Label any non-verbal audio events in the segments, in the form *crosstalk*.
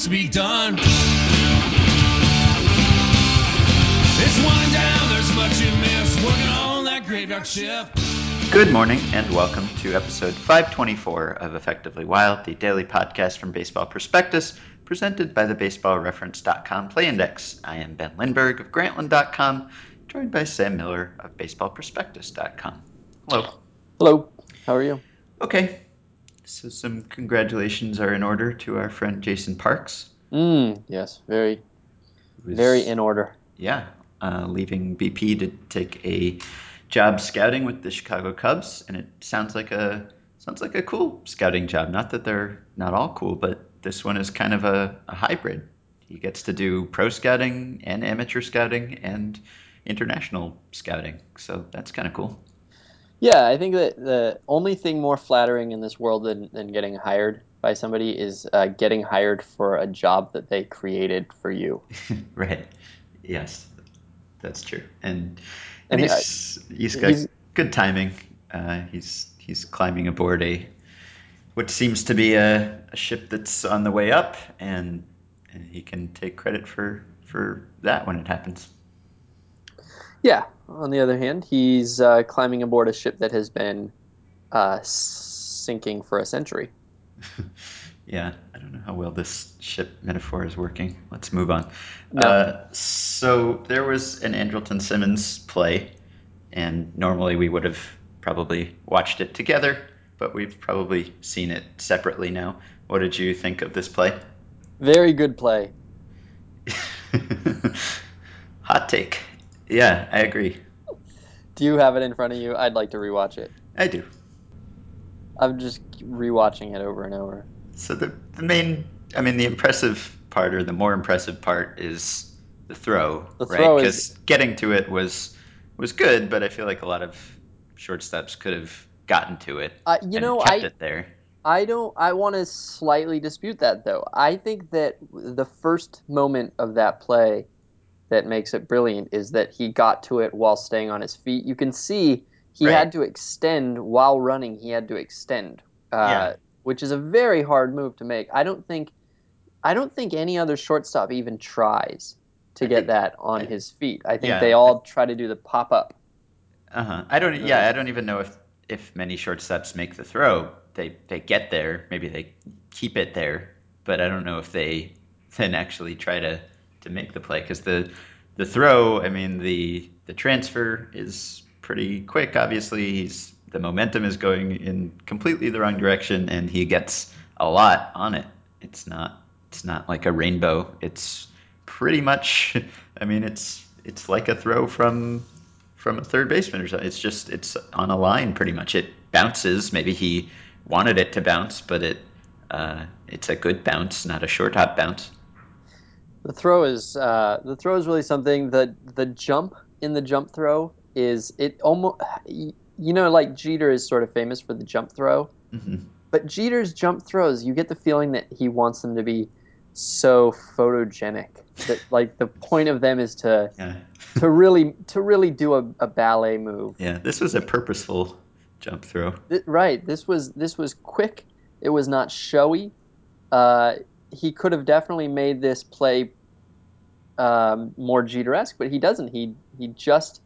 needs to be done. It's winding down, there's much you miss. Working on that graveyard shift. Good morning and welcome to episode 524 of Effectively Wild, the daily podcast from Baseball Prospectus, presented by the BaseballReference.com Play Index. I am Ben Lindbergh of Grantland.com, joined by Sam Miller of BaseballProspectus.com. Hello. Hello. How are you? Okay. So some congratulations are in order to our friend Jason Parks. Mm, yes, very, who's- very in order. Yeah, uh, leaving BP to take a job scouting with the Chicago Cubs, and it sounds like a sounds like a cool scouting job. Not that they're not all cool, but this one is kind of a, a hybrid. He gets to do pro scouting and amateur scouting and international scouting, so that's kind of cool. Yeah, I think that the only thing more flattering in this world than, than getting hired by somebody is uh, getting hired for a job that they created for you. *laughs* right? Yes, that's true. And And and I- he's he's got he's- good timing. Uh, he's he's climbing aboard a what seems to be a, a ship that's on the way up, and, and he can take credit for for that when it happens. Yeah. On the other hand, he's uh, climbing aboard a ship that has been uh, sinking for a century. *laughs* yeah, I don't know how well this ship metaphor is working. Let's move on. No. Uh, so there was an Andrelton Simmons play, and normally we would have probably watched it together, but we've probably seen it separately now. What did you think of this play? Very good play. *laughs* Hot take. Yeah, I agree. Do you have it in front of you? I'd like to rewatch it. I do. I'm just rewatching it over and over. So the, the main, I mean, the impressive part or the more impressive part is the throw, The right? Because is- getting to it was was good, but I feel like a lot of shortstops could have gotten to it. Uh, you and know, kept I it there. I don't. I want to slightly dispute that, though. I think that the first moment of that play that makes it brilliant is that he got to it while staying on his feet. You can see he Right. had to extend while running. He had to extend, uh, Yeah. which is a very hard move to make. I don't think. I don't think any other shortstop even tries to I get think- that on I- his feet. I think yeah. they all try to do the pop up. Uh huh. I don't. Yeah, I don't even know if if many shortstops make the throw. They they get there. Maybe they keep it there, but I don't know if they then actually try to to make the play because the the throw. I mean the the transfer is pretty quick. Obviously, he's the momentum is going in completely the wrong direction, and he gets a lot on it. It's not it's not like a rainbow. It's pretty much. I mean, it's it's like a throw from from a third baseman or something. It's just it's on a line pretty much. It bounces. Maybe he wanted it to bounce, but it uh, it's a good bounce, not a short hop bounce. The throw is uh, the throw is really something. The the jump in the jump throw is it almost you know like Jeter is sort of famous for the jump throw, hmm but Jeter's jump throws you get the feeling that he wants them to be so photogenic that like the point of them is to Yeah, to really to really do a, a ballet move. yeah. This was a purposeful jump throw. Th- right. This was this was quick. It was not showy. Uh, he could have definitely made this play um, more Jeter-esque, but he doesn't. He he just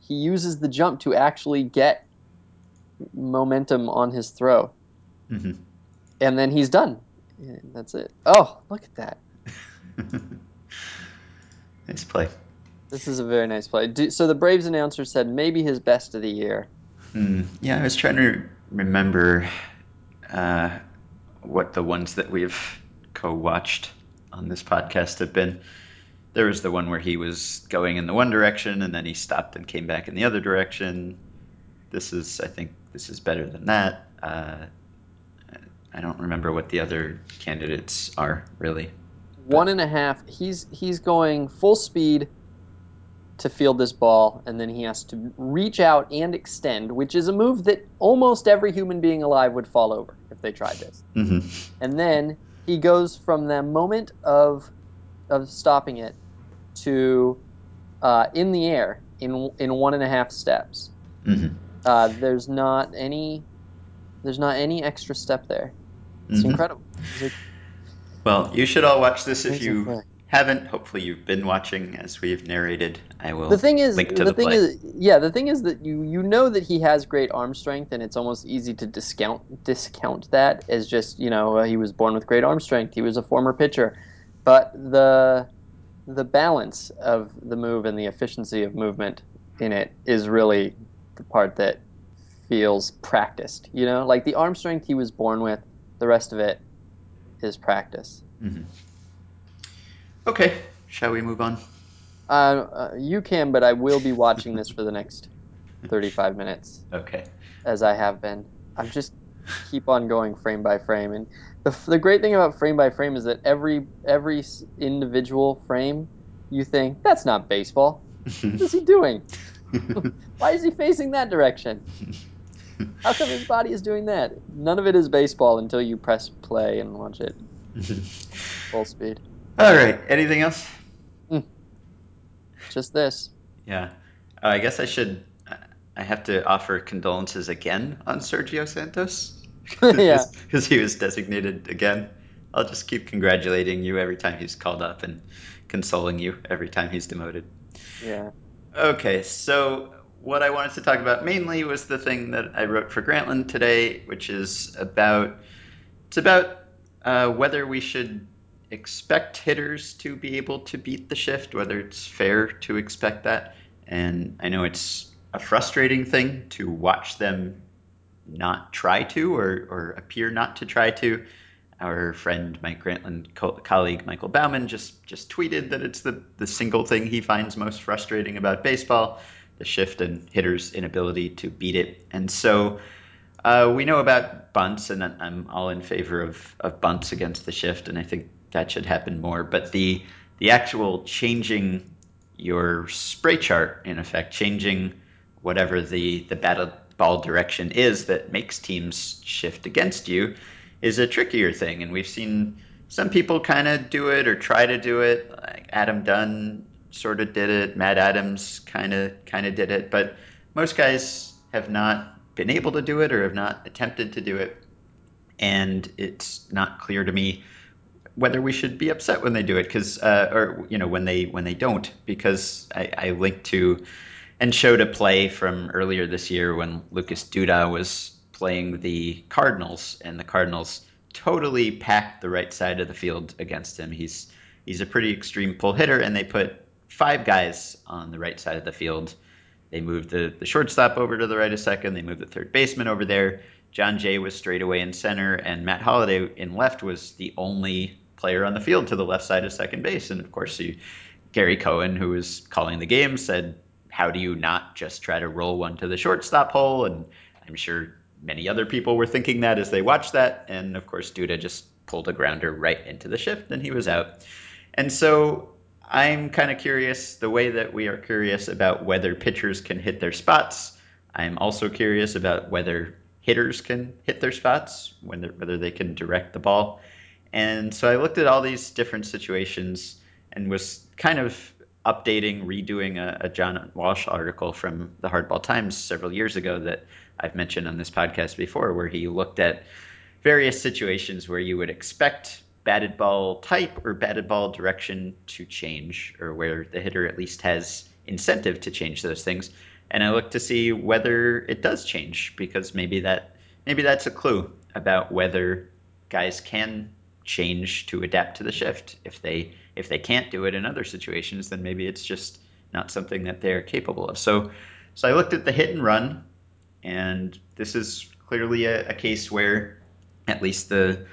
he uses the jump to actually get momentum on his throw, hmm and then he's done. And that's it. Oh, look at that! *laughs* nice play. This is a very nice play. Do, so the Braves announcer said maybe his best of the year. Hmm. Yeah, I was trying to remember uh, what the ones that we've co-watched on this podcast have been. There was the one where he was going in the one direction and then he stopped and came back in the other direction. This is, I think, this is better than that. Uh, I don't remember what the other candidates are really. One and a half. He's he's going full speed to field this ball, and then he has to reach out and extend, which is a move that almost every human being alive would fall over if they tried this. hmm And then he goes from the moment of of stopping it to uh, in the air in in one and a half steps. hmm Uh, there's not any there's not any extra step there. It's Mhm. incredible. It's like- Well, you should all watch this if you. Haven't. Hopefully, you've been watching as we've narrated. I will. The thing is, link to the, the, thing play. is, yeah, the thing is that you you know that he has great arm strength, and it's almost easy to discount discount that as just you know uh, he was born with great arm strength. He was a former pitcher, but the the balance of the move and the efficiency of movement in it is really the part that feels practiced. You know, like the arm strength he was born with, the rest of it is practice. Mhm. Okay, shall we move on? Uh, uh, you can, but I will be watching this for the next *laughs* 35 minutes, Okay. as I have been. I'm just keep on going frame by frame, and the the great thing about frame by frame is that every every individual frame, you think that's not baseball. What is he doing? *laughs* Why is he facing that direction? How come his body is doing that? None of it is baseball until you press play and watch it *laughs* full speed. All right. Anything else? Just this. Yeah. Uh, I guess I should. I have to offer condolences again on Sergio Santos. *laughs* *laughs* Yeah. Because he was designated again. I'll just keep congratulating you every time he's called up and consoling you every time he's demoted. Yeah. Okay, so what I wanted to talk about mainly was the thing that I wrote for Grantland today, which is about it's about uh, whether we should expect hitters to be able to beat the shift, whether it's fair to expect that. And I know it's a frustrating thing to watch them not try to or, or appear not to try to. Our friend Mike Grantland co- colleague Michael Baumann just just tweeted that it's the, the single thing he finds most frustrating about baseball, the shift and hitters' inability to beat it. And so uh, we know about bunts, and I'm all in favor of, of bunts against the shift, and I think that should happen more. But the the actual changing your spray chart, in effect, changing whatever the the battle ball direction is that makes teams shift against you, is a trickier thing. And we've seen some people kind of do it or try to do it. Like Adam Dunn sort of did it. Matt Adams kind of kind of did it, but most guys have not been able to do it or have not attempted to do it. And it's not clear to me whether we should be upset when they do it because uh, or you know when they when they don't because I, I linked to and showed a play from earlier this year when Lucas Duda was playing the Cardinals and the Cardinals totally packed the right side of the field against him. He's he's a pretty extreme pull hitter and they put five guys on the right side of the field. They moved the, the shortstop over to the right a second. They moved the third baseman over there. Jon Jay was straight away in center, and Matt Holliday in left was the only player on the field to the left side of second base. And of course, you, Gary Cohen, who was calling the game, said, "How do you not just try to roll one to the shortstop hole?" And I'm sure many other people were thinking that as they watched that. And of course, Duda just pulled a grounder right into the shift, and he was out. And so I'm kind of curious the way that we are curious about whether pitchers can hit their spots. I'm also curious about whether hitters can hit their spots, whether, whether they can direct the ball. And so I looked at all these different situations and was kind of updating, redoing a, a John Walsh article from the Hardball Times several years ago that I've mentioned on this podcast before, where he looked at various situations where you would expect batted ball type or batted ball direction to change, or where the hitter at least has incentive to change those things. And I looked to see whether it does change, because maybe that maybe that's a clue about whether guys can change to adapt to the shift. If they if they can't do it in other situations, then maybe it's just not something that they're capable of. So so I looked at the hit and run, and this is clearly a, a case where at least the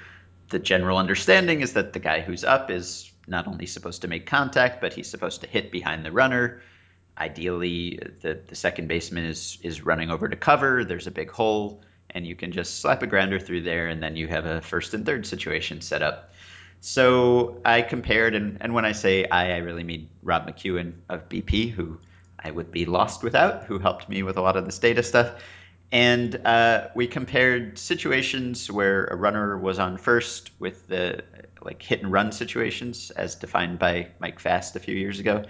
the general understanding is that the guy who's up is not only supposed to make contact, but he's supposed to hit behind the runner. Ideally, the, the second baseman is is running over to cover. There's a big hole, and you can just slap a grounder through there, and then you have a first and third situation set up. So I compared, and, and when I say I, I really mean Rob McQuown of BP, who I would be lost without, who helped me with a lot of this data stuff. And uh, we compared situations where a runner was on first with the like hit and run situations as defined by Mike Fast a few years ago,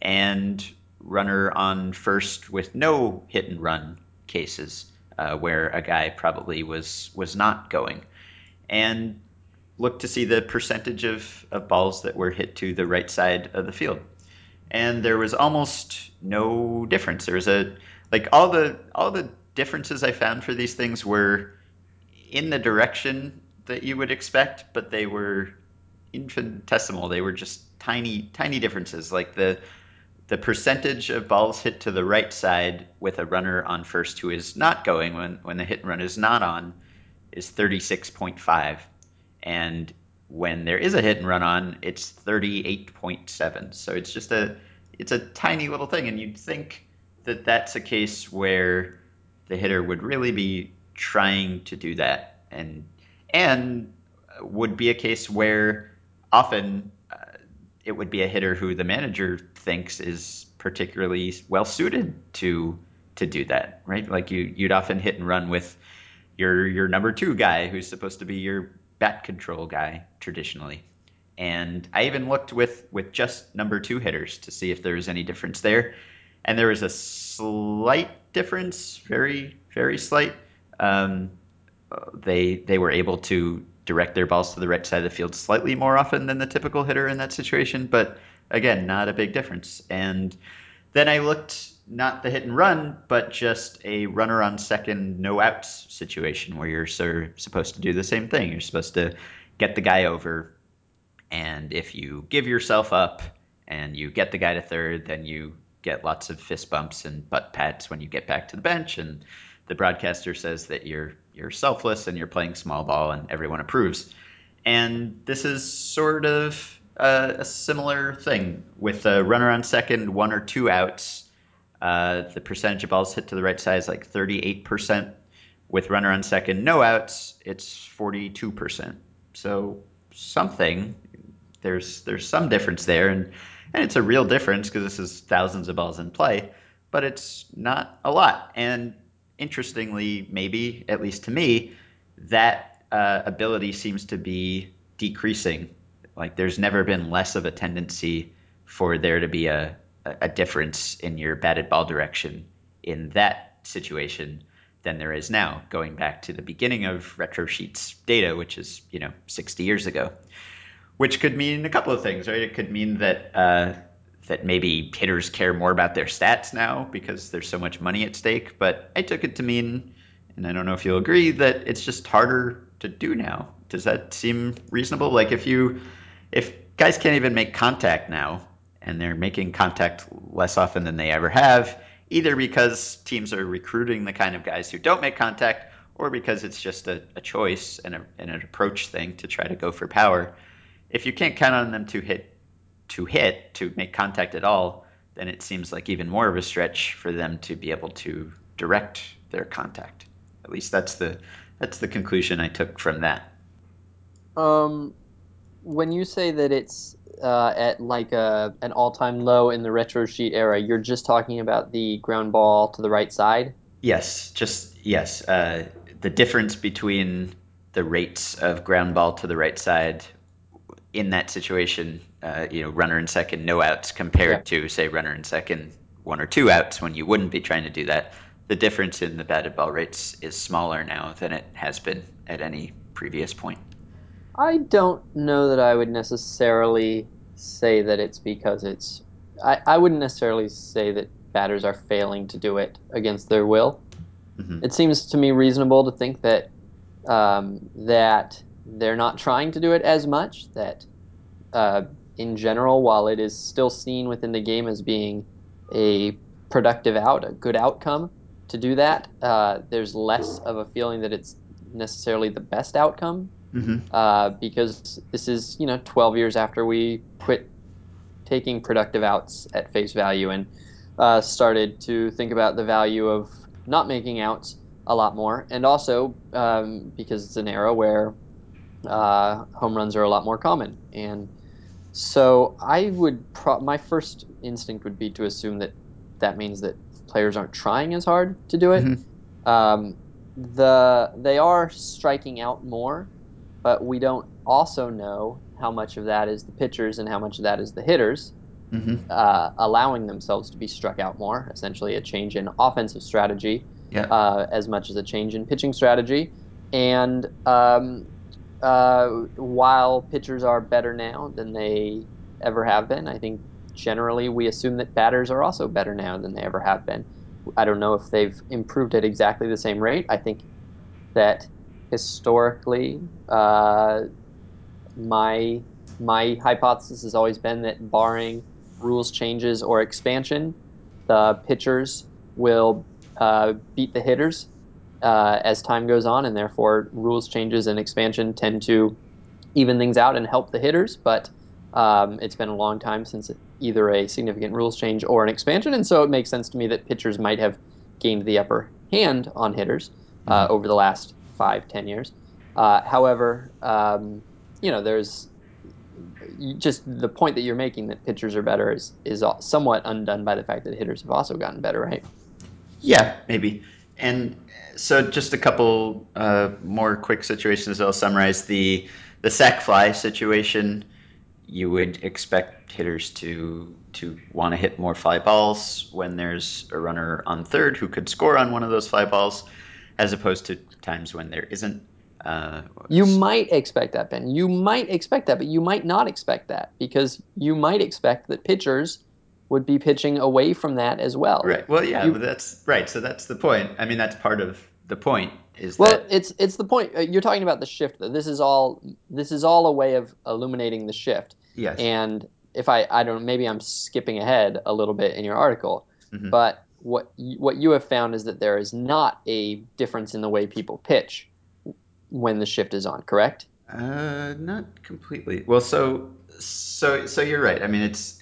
and runner on first with no hit and run cases uh, where a guy probably was was not going. And looked to see the percentage of, of balls that were hit to the right side of the field. And there was almost no difference. There was a like all the all the differences I found for these things were in the direction that you would expect, but they were infinitesimal. They were just tiny tiny differences. Like the the percentage of balls hit to the right side with a runner on first who is not going when, when the hit and run is not on is 36.5 and when there is a hit and run on, it's 38.7. So it's just a it's a tiny little thing, and you'd think that that's a case where the hitter would really be trying to do that, and and would be a case where often it would be a hitter who the manager thinks is particularly well suited to to do that, right? Like you you'd often hit and run with your your number two guy who's supposed to be your bat control guy traditionally. And I even looked with with just number two hitters to see if there was any difference there, and there was a slight difference, very very slight. Um, they they were able to direct their balls to the right side of the field slightly more often than the typical hitter in that situation, but again, not a big difference. And then I looked not the hit and run, but just a runner on second, no outs situation where you're supposed to do the same thing. You're supposed to get the guy over, and if you give yourself up and you get the guy to third, then you get lots of fist bumps and butt pats when you get back to the bench, and the broadcaster says that you're you're selfless and you're playing small ball, and everyone approves. And this is sort of a, similar thing with a runner on second, one or two outs uh, the percentage of balls hit to the right side is like 38%. With runner on second, no outs, it's 42%. So something there's there's some difference there, and and it's a real difference because this is thousands of balls in play, but it's not a lot. And interestingly, maybe at least to me, that uh, ability seems to be decreasing. Like there's never been less of a tendency for there to be a a difference in your batted ball direction in that situation than there is now, going back to the beginning of RetroSheet's data, which is you know 60 years ago, which could mean a couple of things, right? It could mean that uh, that maybe hitters care more about their stats now because there's so much money at stake. But I took it to mean, and I don't know if you'll agree, that it's just harder to do now. Does that seem reasonable? Like if you if guys can't even make contact now and they're making contact less often than they ever have, either because teams are recruiting the kind of guys who don't make contact or because it's just a, a choice and, a, and, an approach thing to try to go for power. If you can't count on them to hit to hit to make contact at all, then it seems like even more of a stretch for them to be able to direct their contact. At least that's the that's the conclusion I took from that. Um, when you say that it's uh, at like a, an all-time low in the retro sheet era, you're just talking about the ground ball to the right side. Yes, just yes. Uh, the difference between the rates of ground ball to the right side in that situation, uh, you know, runner in second, no outs, compared yeah. to say runner in second, one or two outs when you wouldn't be trying to do that. The difference in the batted ball rates is smaller now than it has been at any previous point. I don't know that I would necessarily say that it's because it's. I, I wouldn't necessarily say that batters are failing to do it against their will. Mm-hmm. It seems to me reasonable to think that um, that they're not trying to do it as much. That uh, in general, while it is still seen within the game as being a productive out, a good outcome to do that, uh, there's less of a feeling that it's necessarily the best outcome mm-hmm. uh, because this is you know 12 years after we quit taking productive outs at face value and uh, started to think about the value of not making outs a lot more, and also um, because it's an era where uh, home runs are a lot more common and. So I would pro- my first instinct would be to assume that that means that players aren't trying as hard to do it. Mm-hmm. Um, the they are striking out more, but we don't also know how much of that is the pitchers and how much of that is the hitters mm-hmm. uh, allowing themselves to be struck out more. Essentially, a change in offensive strategy yeah. uh, as much as a change in pitching strategy. And um, uh, while pitchers are better now than they ever have been, I think generally we assume that batters are also better now than they ever have been. I don't know if they've improved at exactly the same rate. I think that historically, uh, my my hypothesis has always been that barring rules changes or expansion, the pitchers will uh, beat the hitters uh, as time goes on, and therefore rules changes and expansion tend to even things out and help the hitters. But um, it's been a long time since either a significant rules change or an expansion, and so it makes sense to me that pitchers might have gained the upper hand on hitters uh, mm-hmm. over the last five, ten years. Uh, however, um, you know, there's just the point that you're making that pitchers are better is is somewhat undone by the fact that hitters have also gotten better, right? Yeah, maybe. And so, just a couple uh, more quick situations. I'll summarize the the sac fly situation. You would expect hitters to to want to hit more fly balls when there's a runner on third who could score on one of those fly balls, as opposed to times when there isn't. Uh, you might expect that, Ben. You might expect that, but you might not expect that because you might expect that pitchers would be pitching away from that as well. Right. Well, yeah, you, that's right. So that's the point. I mean, that's part of the point. Is well, that... it's it's the point. Uh, you're talking about the shift. This is all this is all a way of illuminating the shift. Yes. And if I I don't maybe I'm skipping ahead a little bit in your article, mm-hmm. but what what you have found is that there is not a difference in the way people pitch when the shift is on. Correct? Uh, not completely. Well, so so so you're right. I mean, it's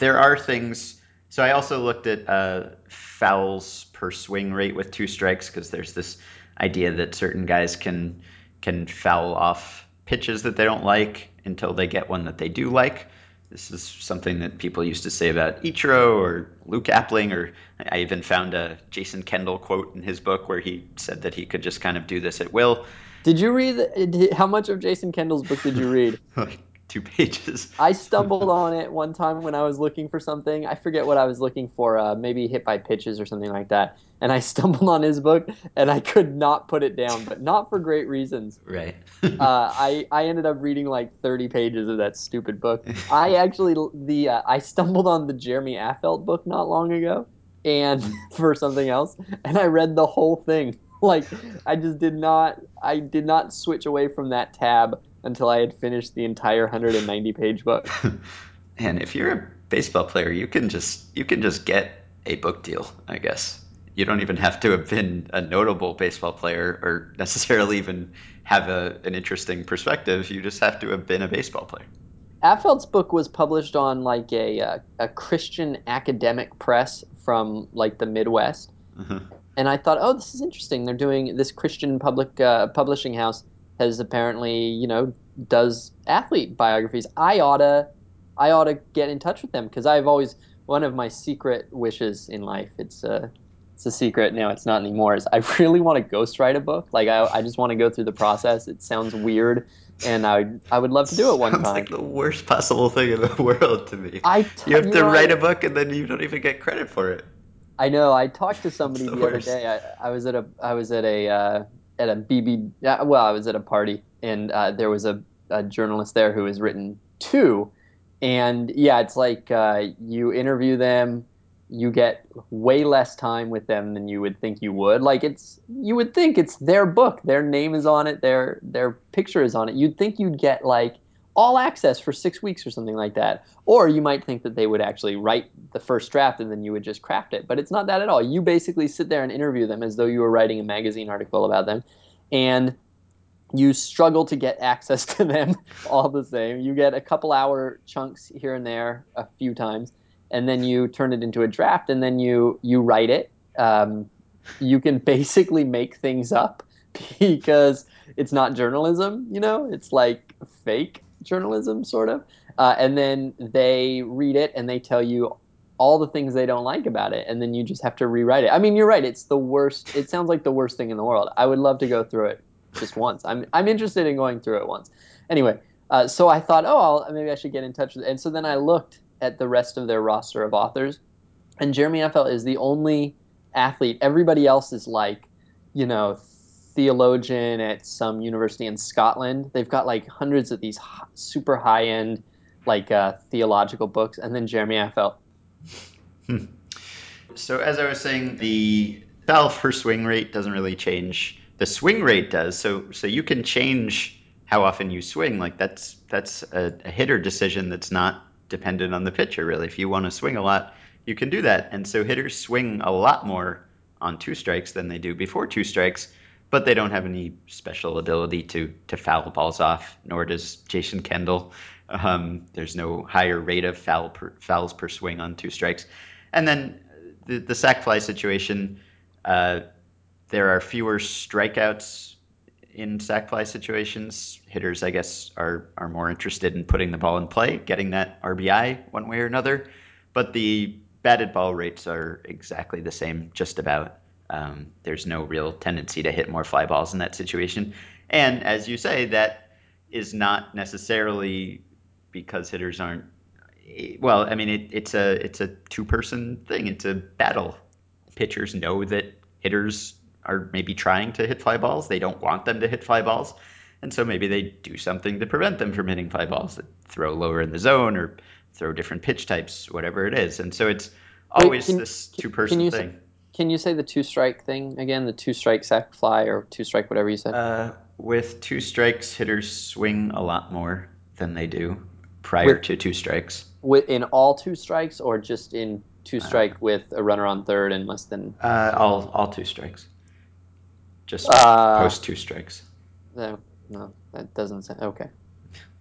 there are things. So I also looked at uh, fouls per swing rate with two strikes because there's this idea that certain guys can can foul off pitches that they don't like until they get one that they do like. This is something that people used to say about Ichiro or Luke Appling, or I even found a Jason Kendall quote in his book where he said that he could just kind of do this at will. Did you read? How much of Jason Kendall's book did you read? *laughs* two *laughs* pages. I stumbled on it one time when I was looking for something. I forget what I was looking for, uh, maybe hit by pitches or something like that. And I *laughs* stumbled on his book, and I could not put it down, but not for great reasons. Right. uh, *laughs* I I ended up reading like thirty pages of that stupid book. I actually the uh, I stumbled on the Jeremy Affeldt book not long ago, and for something else, and I read the whole thing. Like I just did not I did not switch away from that tab until I had finished the entire 190 page book. *laughs* and if you're a baseball player, you can just you can just get a book deal, I guess. You don't even have to have been a notable baseball player or necessarily even have a, an interesting perspective. You just have to have been a baseball player. Affeldt's book was published on like a uh, a Christian academic press from like the Midwest, mm-hmm. and I thought, oh, this is interesting. They're doing this Christian public uh, publishing house has apparently, you know, does athlete biographies. I oughta, I oughta get in touch with them because I've always one of my secret wishes in life. It's a, it's a secret now. It's not anymore. Is I *laughs* really want to ghostwrite a book. Like I, I just want to go through the process. It sounds weird, and I, I would love to do it one sounds time. like the worst possible thing in the *laughs* world to me. I t- you have to know, write a book and then you don't even get credit for it. I know. I talked to somebody the, the other day. I, I was at a I was at a uh, at a BB. Well, I was at a party, and uh, there was a, a, journalist there who has written two, and yeah, it's like uh, you interview them, you get way less time with them than you would think you would. Like it's you would think it's their book, their name is on it, their their picture is on it. You'd think you'd get like all access for six weeks or something like that. Or you might think that they would actually write the first draft and then you would just craft it. But it's not that at all. You basically sit there and interview them as though you were writing a magazine article about them. And you struggle to get *laughs* access to them *laughs* all the same. You get a couple hour chunks here and there a few times, and then you turn it into a draft, and then you you write it. Um, you can *laughs* basically make things up because it's not journalism. You know, it's like fake journalism, sort of. Uh, and then they read it and they tell you all the things they don't like about it, and then you just have to rewrite it. I mean, you're right; it's the worst. It sounds like the worst thing in the world. I would love to go through it just once. I'm I'm interested in going through it once. Anyway, uh, so I thought, oh, I'll, maybe I should get in touch with. It. And so then I looked at the rest of their roster of authors, and Jeremy Affeldt is the only athlete. Everybody else is like, you know, theologian at some university in Scotland. They've got like hundreds of these super high end like uh, theological books, and then Jeremy Affeldt. So as I was saying, the foul per swing rate doesn't really change. The swing rate does. So so you can change how often you swing. Like that's that's a, a hitter decision that's not dependent on the pitcher really. If you want to swing a lot, you can do that. And so hitters swing a lot more on two strikes than they do before two strikes, but they don't have any special ability to to foul balls off. Nor does Jason Kendall. Um, there's no higher rate of foul per, fouls per swing on two strikes. And then the, the sac fly situation, uh, there are fewer strikeouts in sac fly situations. Hitters, I guess, are are more interested in putting the ball in play, getting that RBI one way or another. But the batted ball rates are exactly the same, just about. Um, there's no real tendency to hit more fly balls in that situation. And as you say, that is not necessarily because hitters aren't well, I mean, it, it's a it's a two person thing. It's a battle. Pitchers know that hitters are maybe trying to hit fly balls. They don't want them to hit fly balls, and so maybe they do something to prevent them from hitting fly balls. They throw lower in the zone or throw different pitch types, whatever it is. And so it's always can- this two person thing. say- Can you say the two strike thing again? The two strike sac fly or two strike, whatever you said. Uh, with two strikes, hitters swing a lot more than they do prior With- to two strikes. Wi- in all two strikes, or just in two Uh, strike with a runner on third and less than? Uh, all all two strikes. Just Uh, post two strikes. No, no, that doesn't sound okay.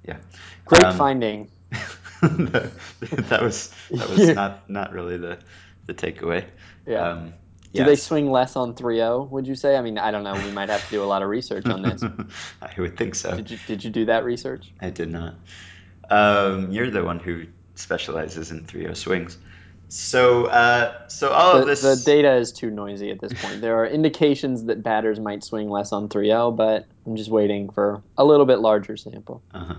Yeah. Great Um, finding. *laughs* that was that was *laughs* not not really the the takeaway. Yeah. Um, Do they swing less on 3-0, Would you say? I mean, I don't know. We might have to do a lot of research on this. *laughs* I would think so. Did you Did you do that research? I did not. Um, you're the one who specializes in 3-0 swings. So uh, so all the, of this the data is too noisy at this point. There are *laughs* indications that batters might swing less on 3-0, but I'm just waiting for a little bit larger sample. Uh-huh.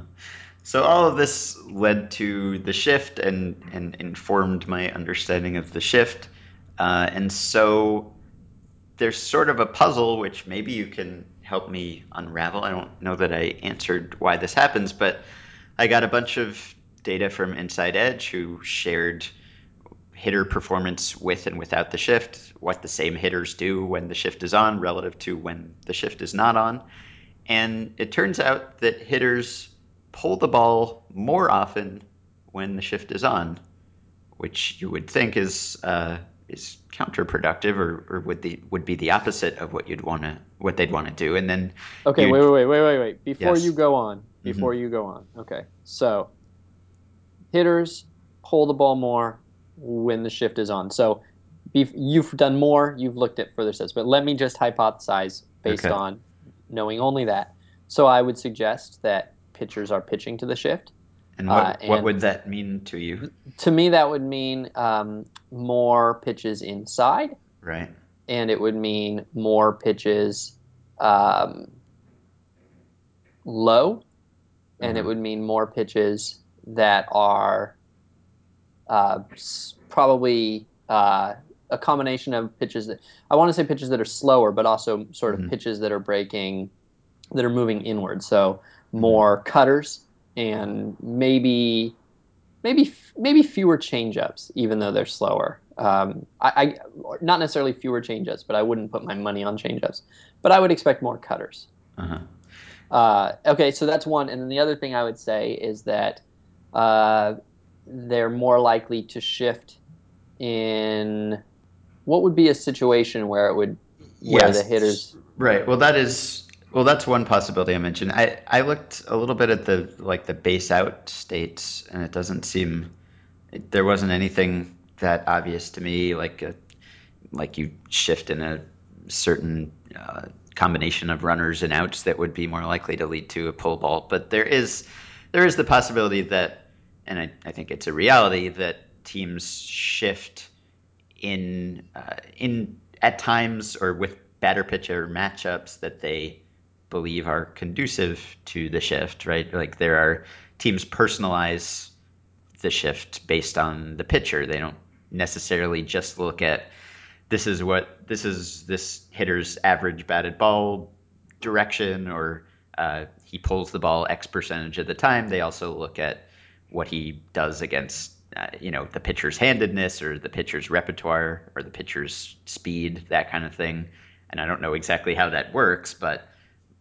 So all of this led to the shift and, and informed my understanding of the shift. Uh, and so there's sort of a puzzle which maybe you can help me unravel. I don't know that I answered why this happens, but I got a bunch of data from Inside Edge who shared hitter performance with and without the shift, what the same hitters do when the shift is on relative to when the shift is not on. And it turns out that hitters pull the ball more often when the shift is on, which you would think is uh, is counterproductive or, or would the would be the opposite of what you'd want to what they'd want to do. And then Okay, wait, wait, wait, wait, wait, wait. Before Yes. you go on, mm-hmm. before you go on. Okay, so hitters pull the ball more when the shift is on. So you've done more. You've looked at further sets, but let me just hypothesize based Okay. on knowing only that. So I would suggest that pitchers are pitching to the shift. And what, Uh, what would that mean to you? To me, that would mean um, more pitches inside, Right. and it would mean more pitches um, low, and it Mhm. would mean more pitches that are uh, probably uh, a combination of pitches that I want to say pitches that are slower, but also sort of Mhm. pitches that are breaking, that are moving inward. So more cutters and maybe maybe maybe fewer changeups, even though they're slower. Um, I, I not necessarily fewer changeups, but I wouldn't put my money on changeups. But I would expect more cutters. Uh-huh. Uh, okay, so that's one, and then the other thing I would say is that uh, they're more likely to shift in what would be a situation where it would where Yes. the hitters Right. Well, that is well. That's one possibility I mentioned. I I looked a little bit at the like the base out states, and it doesn't seem it, there wasn't anything that obvious to me. Like a, like you shift in a certain uh, combination of runners and outs that would be more likely to lead to a pull ball. But there is there is the possibility that, and I, I think it's a reality that teams shift in uh, in at times or with batter pitcher matchups that they believe are conducive to the shift, right? Like there are teams personalize the shift based on the pitcher. They don't necessarily just look at this is what this is this hitter's average batted ball direction or uh, he pulls the ball X percentage of the time. They also look at what he does against, uh, you know, the pitcher's handedness or the pitcher's repertoire or the pitcher's speed, that kind of thing. And I don't know exactly how that works, but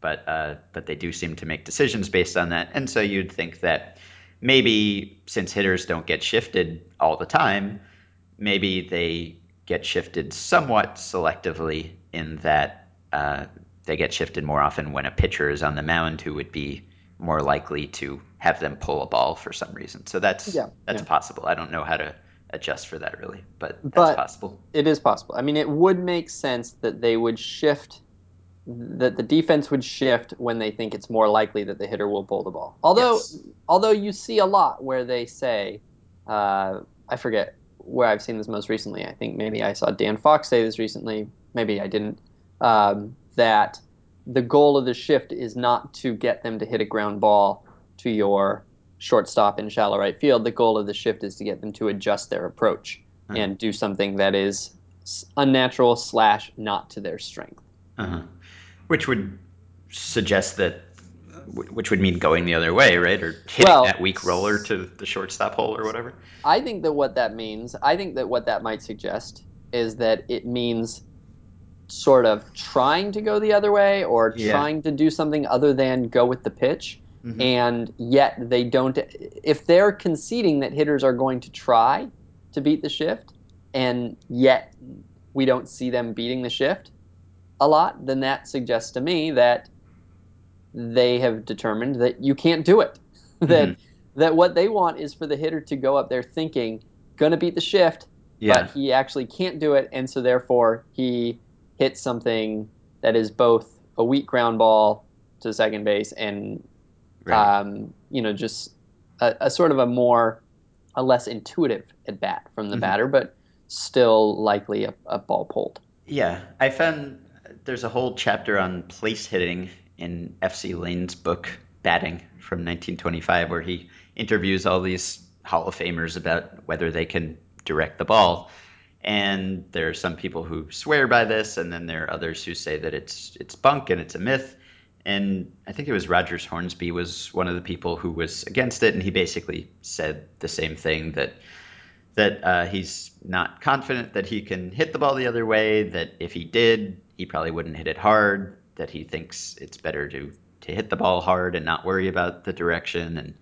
but uh, but they do seem to make decisions based on that. And so you'd think that maybe since hitters don't get shifted all the time, maybe they get shifted somewhat selectively in that uh, they get shifted more often when a pitcher is on the mound who would be more likely to have them pull a ball for some reason. So that's Yeah, that's yeah. possible. I don't know how to adjust for that really, but that's But- possible. It is possible. I mean, it would make sense that they would shift, that the defense would shift when they think it's more likely that the hitter will pull the ball. Although, Yes. although you see a lot where they say, uh, I forget where I've seen this most recently. I think maybe I saw Dan Fox say this recently. Maybe I didn't. Um, that the goal of the shift is not to get them to hit a ground ball to your shortstop in shallow right field. The goal of the shift is to get them to adjust their approach Hmm. and do something that is unnatural slash not to their strength. Uh-huh. Which would suggest that, which would mean going the other way, right? Or hitting Well- that weak roller to the shortstop hole or whatever. I think that what that means, I think that what that might suggest is that it means sort of trying to go the other way or Yeah. trying to do something other than go with the pitch. Mhm. And yet they don't, if they're conceding that hitters are going to try to beat the shift, and yet we don't see them beating the shift a lot, then that suggests to me that they have determined that you can't do it. *laughs* that Mhm. that what they want is for the hitter to go up there thinking gonna beat the shift, Yeah. but he actually can't do it, and so therefore he hits something that is both a weak ground ball to second base and right. um, you know just a, a sort of a more a less intuitive at bat from the Mhm. batter, but still likely a, a ball pulled. Yeah, I found there's a whole chapter on place hitting in F.C. Lane's book Batting from 1925, where he interviews all these Hall of Famers about whether they can direct the ball. And there are some people who swear by this, and then there are others who say that it's it's bunk and it's a myth. And I think it was Rogers Hornsby was one of the people who was against it, and he basically said the same thing that that uh, he's not confident that he can hit the ball the other way. That if he did, he probably wouldn't hit it hard. That he thinks it's better to to hit the ball hard and not worry about the direction and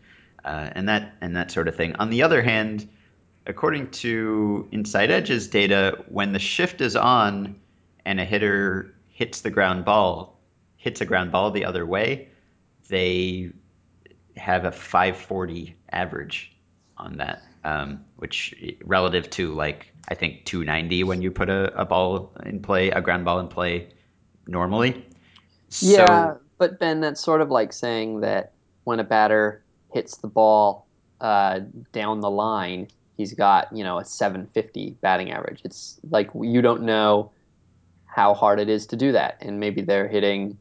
uh, and that and that sort of thing. On the other hand, according to Inside Edge's data, when the shift is on and a hitter hits the ground ball, hits a ground ball the other way, they have a 540 average on that, um, which relative to like I think 290 when you put a, a ball in play, a ground ball in play normally. Yeah, but Ben, that's sort of like saying that when a batter hits the ball uh, down the line, he's got you know a 750 batting average. It's like you don't know how hard it is to do that, and maybe they're hitting,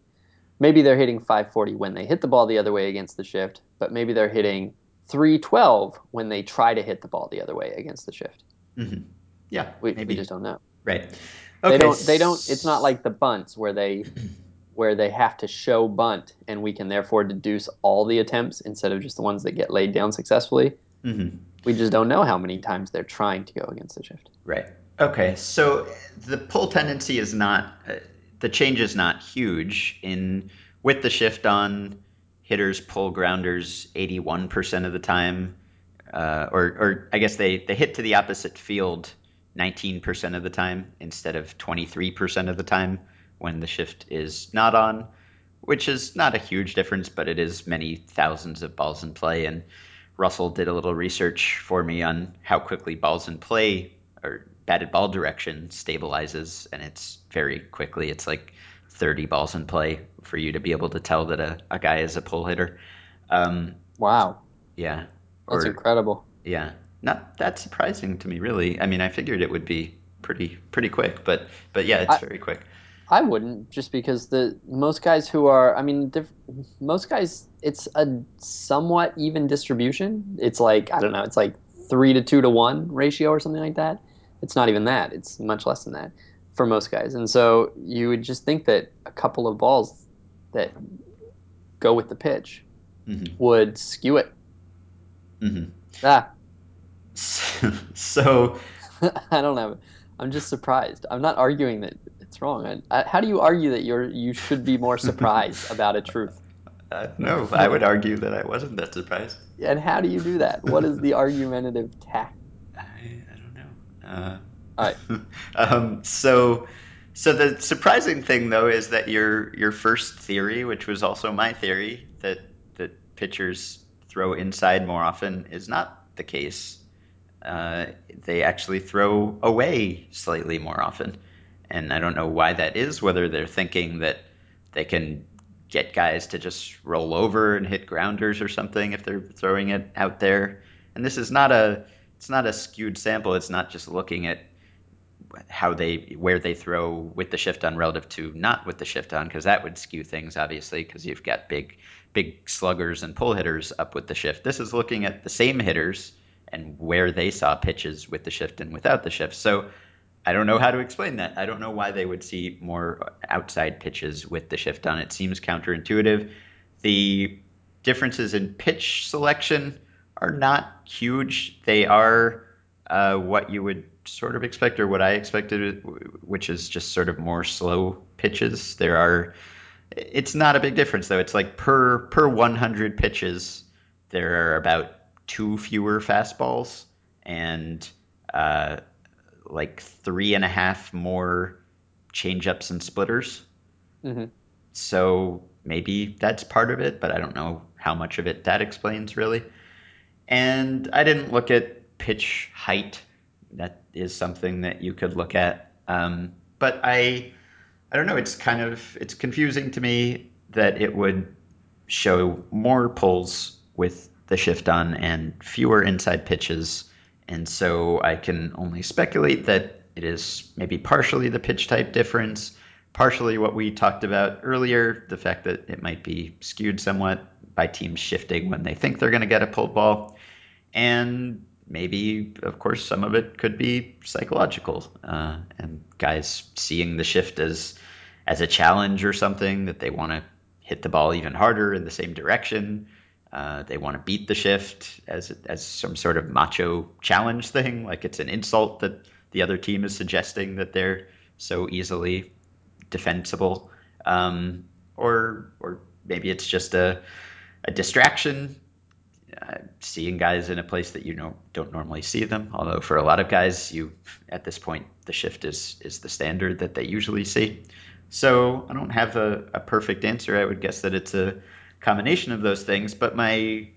maybe they're hitting 540 when they hit the ball the other way against the shift, but maybe they're hitting 312 when they try to hit the ball the other way against the shift. Mhm. Yeah, We, maybe we just don't know. right. They don't. They don't. It's not like the bunts where they *clears throat* where they have to show bunt, and we can therefore deduce all the attempts instead of just the ones that get laid down successfully. Mhm. We just don't know how many times they're trying to go against the shift. Right. Okay. So the pull tendency is not uh, the change is not huge in with the shift on hitters pull grounders 81% of the time uh, or or I guess they they hit to the opposite field 19% of the time instead of 23% of the time when the shift is not on which is not a huge difference but it is many thousands of balls in play and Russell did a little research for me on how quickly balls in play or batted ball direction stabilizes, and it's very quickly. It's like 30 balls in play for you to be able to tell that a, a guy is a pull hitter. Um, Wow, yeah. that's Or, incredible. yeah. Not that surprising to me, really. I mean, I figured it would be pretty pretty quick, but but yeah, it's I- very quick. I wouldn't just because the most guys who are, I mean, diff, most guys, it's a somewhat even distribution. It's like I don't know, it's like three to two to one ratio or something like that. It's not even that. It's much less than that for most guys. And so you would just think that a couple of balls that go with the pitch Mhm. would skew it. Mhm. Ah, so *laughs* I don't have. I'm just surprised. I'm not arguing that it's wrong. I, I, how do you argue that you're you should be more surprised *laughs* about a truth? uh, no, I would argue that I wasn't that surprised. And how do you do that? What is the argumentative *laughs* tact? I, I don't know. Uh, All right. um, so, so the surprising thing though is that your your first theory, which was also my theory, that that pitchers throw inside more often, is not the case. Uh, they actually throw away slightly more often, and I don't know why that is. Whether they're thinking that they can get guys to just roll over and hit grounders or something if they're throwing it out there. And this is not a it's not a skewed sample. It's not just looking at how they where they throw with the shift on relative to not with the shift on because that would skew things obviously because you've got big big sluggers and pull hitters up with the shift. This is looking at the same hitters and where they saw pitches with the shift and without the shift. So I don't know how to explain that. I don't know why they would see more outside pitches with the shift on. It seems counterintuitive. The differences in pitch selection are not huge. They are uh, what you would sort of expect, or what I expected, which is just sort of more slow pitches. There are. It's not a big difference though. It's like per per 100 pitches, there are about two fewer fastballs and uh, like three and a half more changeups and splitters. Mhm. So maybe that's part of it, but I don't know how much of it that explains really. And I didn't look at pitch height. That is something that you could look at. Um, but I, I don't know. It's kind of it's confusing to me that it would show more pulls with the shift on and fewer inside pitches. And so I can only speculate that it is maybe partially the pitch type difference, partially what we talked about earlier, the fact that it might be skewed somewhat by teams shifting when they think they're going to get a pulled ball. And maybe, of course, some of it could be psychological uh, and guys seeing the shift as as a challenge or something that they want to hit the ball even harder in the same direction. Uh, they want to beat the shift as as some sort of macho challenge thing, like it's an insult that the other team is suggesting that they're so easily defensible, um, or or maybe it's just a a distraction. Uh, seeing guys in a place that you know don't normally see them. Although for a lot of guys, you at this point the shift is is the standard that they usually see. So I don't have a, a perfect answer. I would guess that it's a combination of those things. But my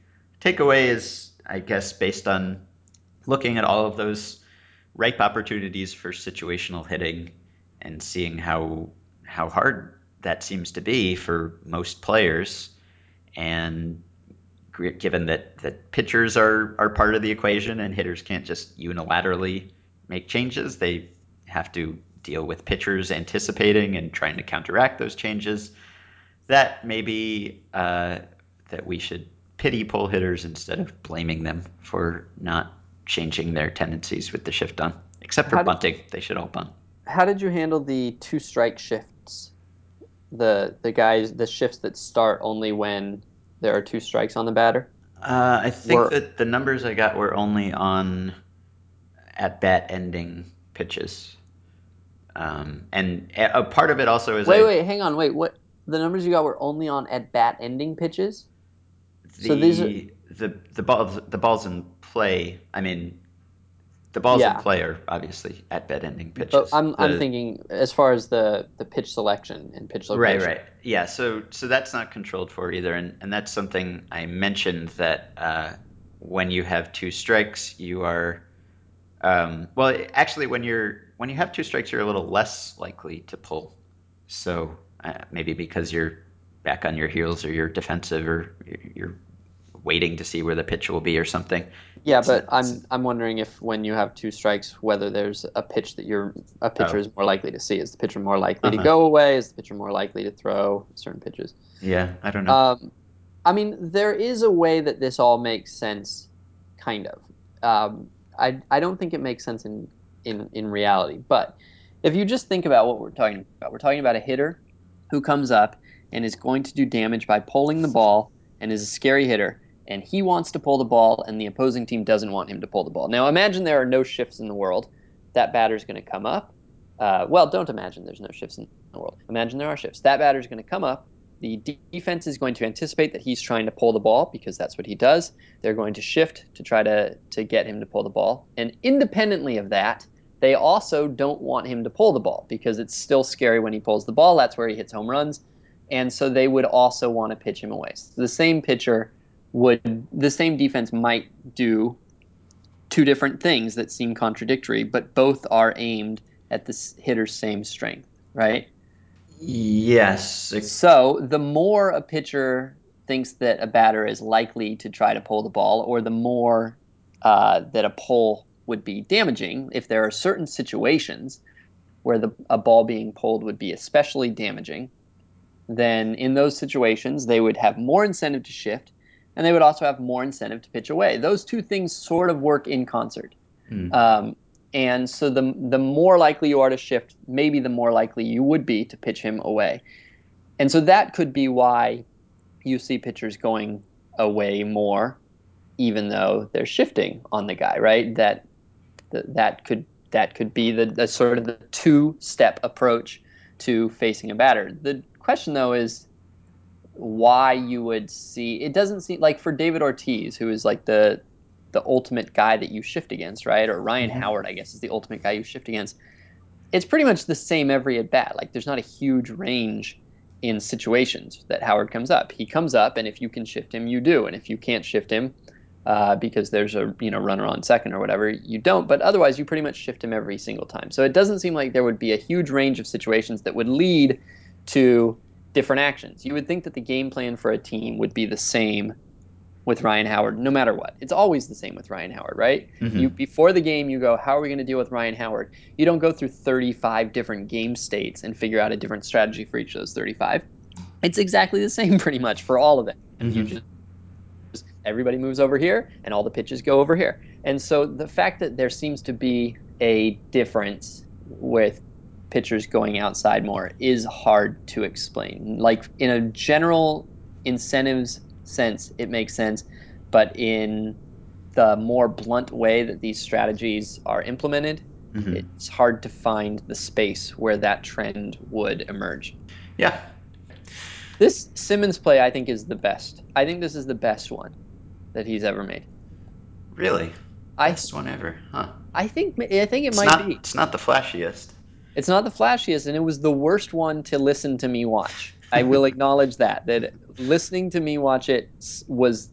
takeaway is, I guess, based on looking at all of those ripe opportunities for situational hitting and seeing how how hard that seems to be for most players, and given that that pitchers are are part of the equation and hitters can't just unilaterally make changes, they have to deal with pitchers anticipating and trying to counteract those changes. That maybe uh, that we should pity pull hitters instead of blaming them for not changing their tendencies with the shift on. Except for How bunting, they should all bunt. How did you handle the two strike shifts? The the guys the shifts that start only when there are two strikes on the batter. Uh, I think Were- that the numbers I got were only on at bat ending pitches. Um, and a a part of it also is Wait, I- wait, hang on, wait. What the numbers you got were only on at bat ending pitches? the So these are- the the balls the balls in play. I mean, the balls Yeah. in play are obviously at bat ending pitches. But I'm I'm thinking as far as the the pitch selection and pitch location. Right, right. Yeah, so so that's not controlled for either, and, and that's something I mentioned that uh, when you have two strikes, you are um, well, actually, when you're when you have two strikes, you're a little less likely to pull. So uh, maybe because you're back on your heels, or you're defensive, or you're- waiting to see where the pitch will be, or something. Yeah, but I'm I'm wondering if when you have two strikes, whether there's a pitch that you're a pitcher Oh. is more likely to see. Is the pitcher more likely to Uh-huh. go away? Is the pitcher more likely to throw certain pitches? Yeah, I don't know. Um, I mean, there is a way that this all makes sense, kind of. Um, I I don't think it makes sense in in in reality, but if you just think about what we're talking about, we're talking about a hitter who comes up and is going to do damage by pulling the ball and is a scary hitter and he wants to pull the ball and the opposing team doesn't want him to pull the ball. Now imagine there are no shifts in the world. That batter's going to come up. Uh, well, don't imagine there's no shifts in the world. Imagine there are shifts. That batter's going to come up. The defense is going to anticipate that he's trying to pull the ball because that's what he does. They're going to shift to try to to get him to pull the ball. And independently of that, they also don't want him to pull the ball because it's still scary when he pulls the ball. That's where he hits home runs. And so they would also want to pitch him away. So the same pitcher would the same defense might do two different things that seem contradictory, but both are aimed at the hitter's same strength, right? Yes. So the more a pitcher thinks that a batter is likely to try to pull the ball, or the more uh, that a pull would be damaging, if there are certain situations where the, a ball being pulled would be especially damaging, then in those situations they would have more incentive to shift and they would also have more incentive to pitch away. Those two things sort of work in concert. Mm. Um, and so the the more likely you are to shift, maybe the more likely you would be to pitch him away. And so that could be why you see pitchers going away more, even though they're shifting on the guy, right? That that could that could be the, the sort of the two step approach to facing a batter. The question though is why you would see it doesn't seem like for David Ortiz, who is like the the ultimate guy that you shift against, right? Or Ryan mm-hmm. Howard, I guess, is the ultimate guy you shift against. It's pretty much the same every at bat. Like there's not a huge range in situations that Howard comes up. He comes up, and if you can shift him, you do, and if you can't shift him uh, because there's a you know runner on second or whatever, you don't. But otherwise, you pretty much shift him every single time. So it doesn't seem like there would be a huge range of situations that would lead to different actions. You would think that the game plan for a team would be the same with Ryan Howard, no matter what. It's always the same with Ryan Howard, right? Mm-hmm. You before the game, you go, "How are we going to deal with Ryan Howard?" You don't go through 35 different game states and figure out a different strategy for each of those 35. It's exactly the same, *laughs* pretty much, for all of it. Mm-hmm. You just everybody moves over here, and all the pitches go over here. And so the fact that there seems to be a difference with pitchers going outside more is hard to explain. Like in a general incentives sense, it makes sense, but in the more blunt way that these strategies are implemented, mm-hmm. it's hard to find the space where that trend would emerge. Yeah. This Simmons play, I think, is the best. I think this is the best one that he's ever made. Really? Best I, one ever, huh? I think I think it it's might not, be. It's not the flashiest. It's not the flashiest, and it was the worst one to listen to me watch. I will *laughs* acknowledge that that listening to me watch it was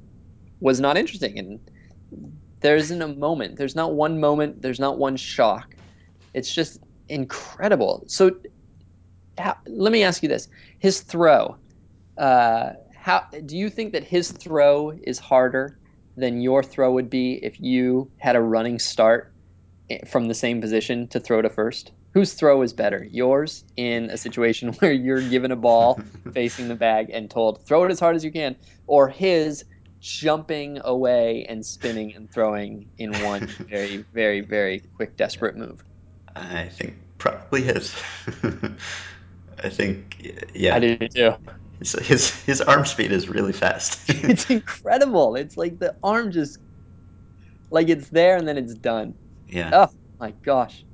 was not interesting, and there isn't a moment. There's not one moment. There's not one shock. It's just incredible. So, how, let me ask you this: His throw. Uh, how do you think that his throw is harder than your throw would be if you had a running start eh, from the same position to throw to first? whose throw is better? Yours in a situation *laughs* where you're given a ball *laughs* facing the bag and told throw it as hard as you can, or his jumping away and spinning and throwing in one *laughs* very, very, very quick, desperate move? I think probably his. I think, yeah. I do too. His, his, his arm speed is really fast. *laughs* it's incredible. It's like the arm just, like it's there and then it's done. Yeah. Oh my gosh.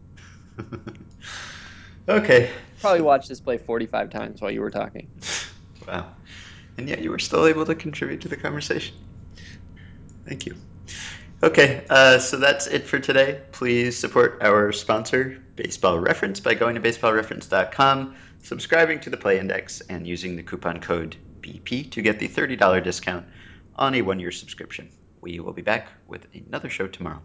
*laughs* okay. Probably watched this play 45 times while you were talking. *laughs* Wow. And yet you were still able to contribute to the conversation. Thank you. Okay, uh, so that's it for today. Please support our sponsor, Baseball Reference, by going to baseballreference.com, subscribing to the Play Index, and using the coupon code BP to get the $30 discount on a one year subscription. We will be back with another show tomorrow.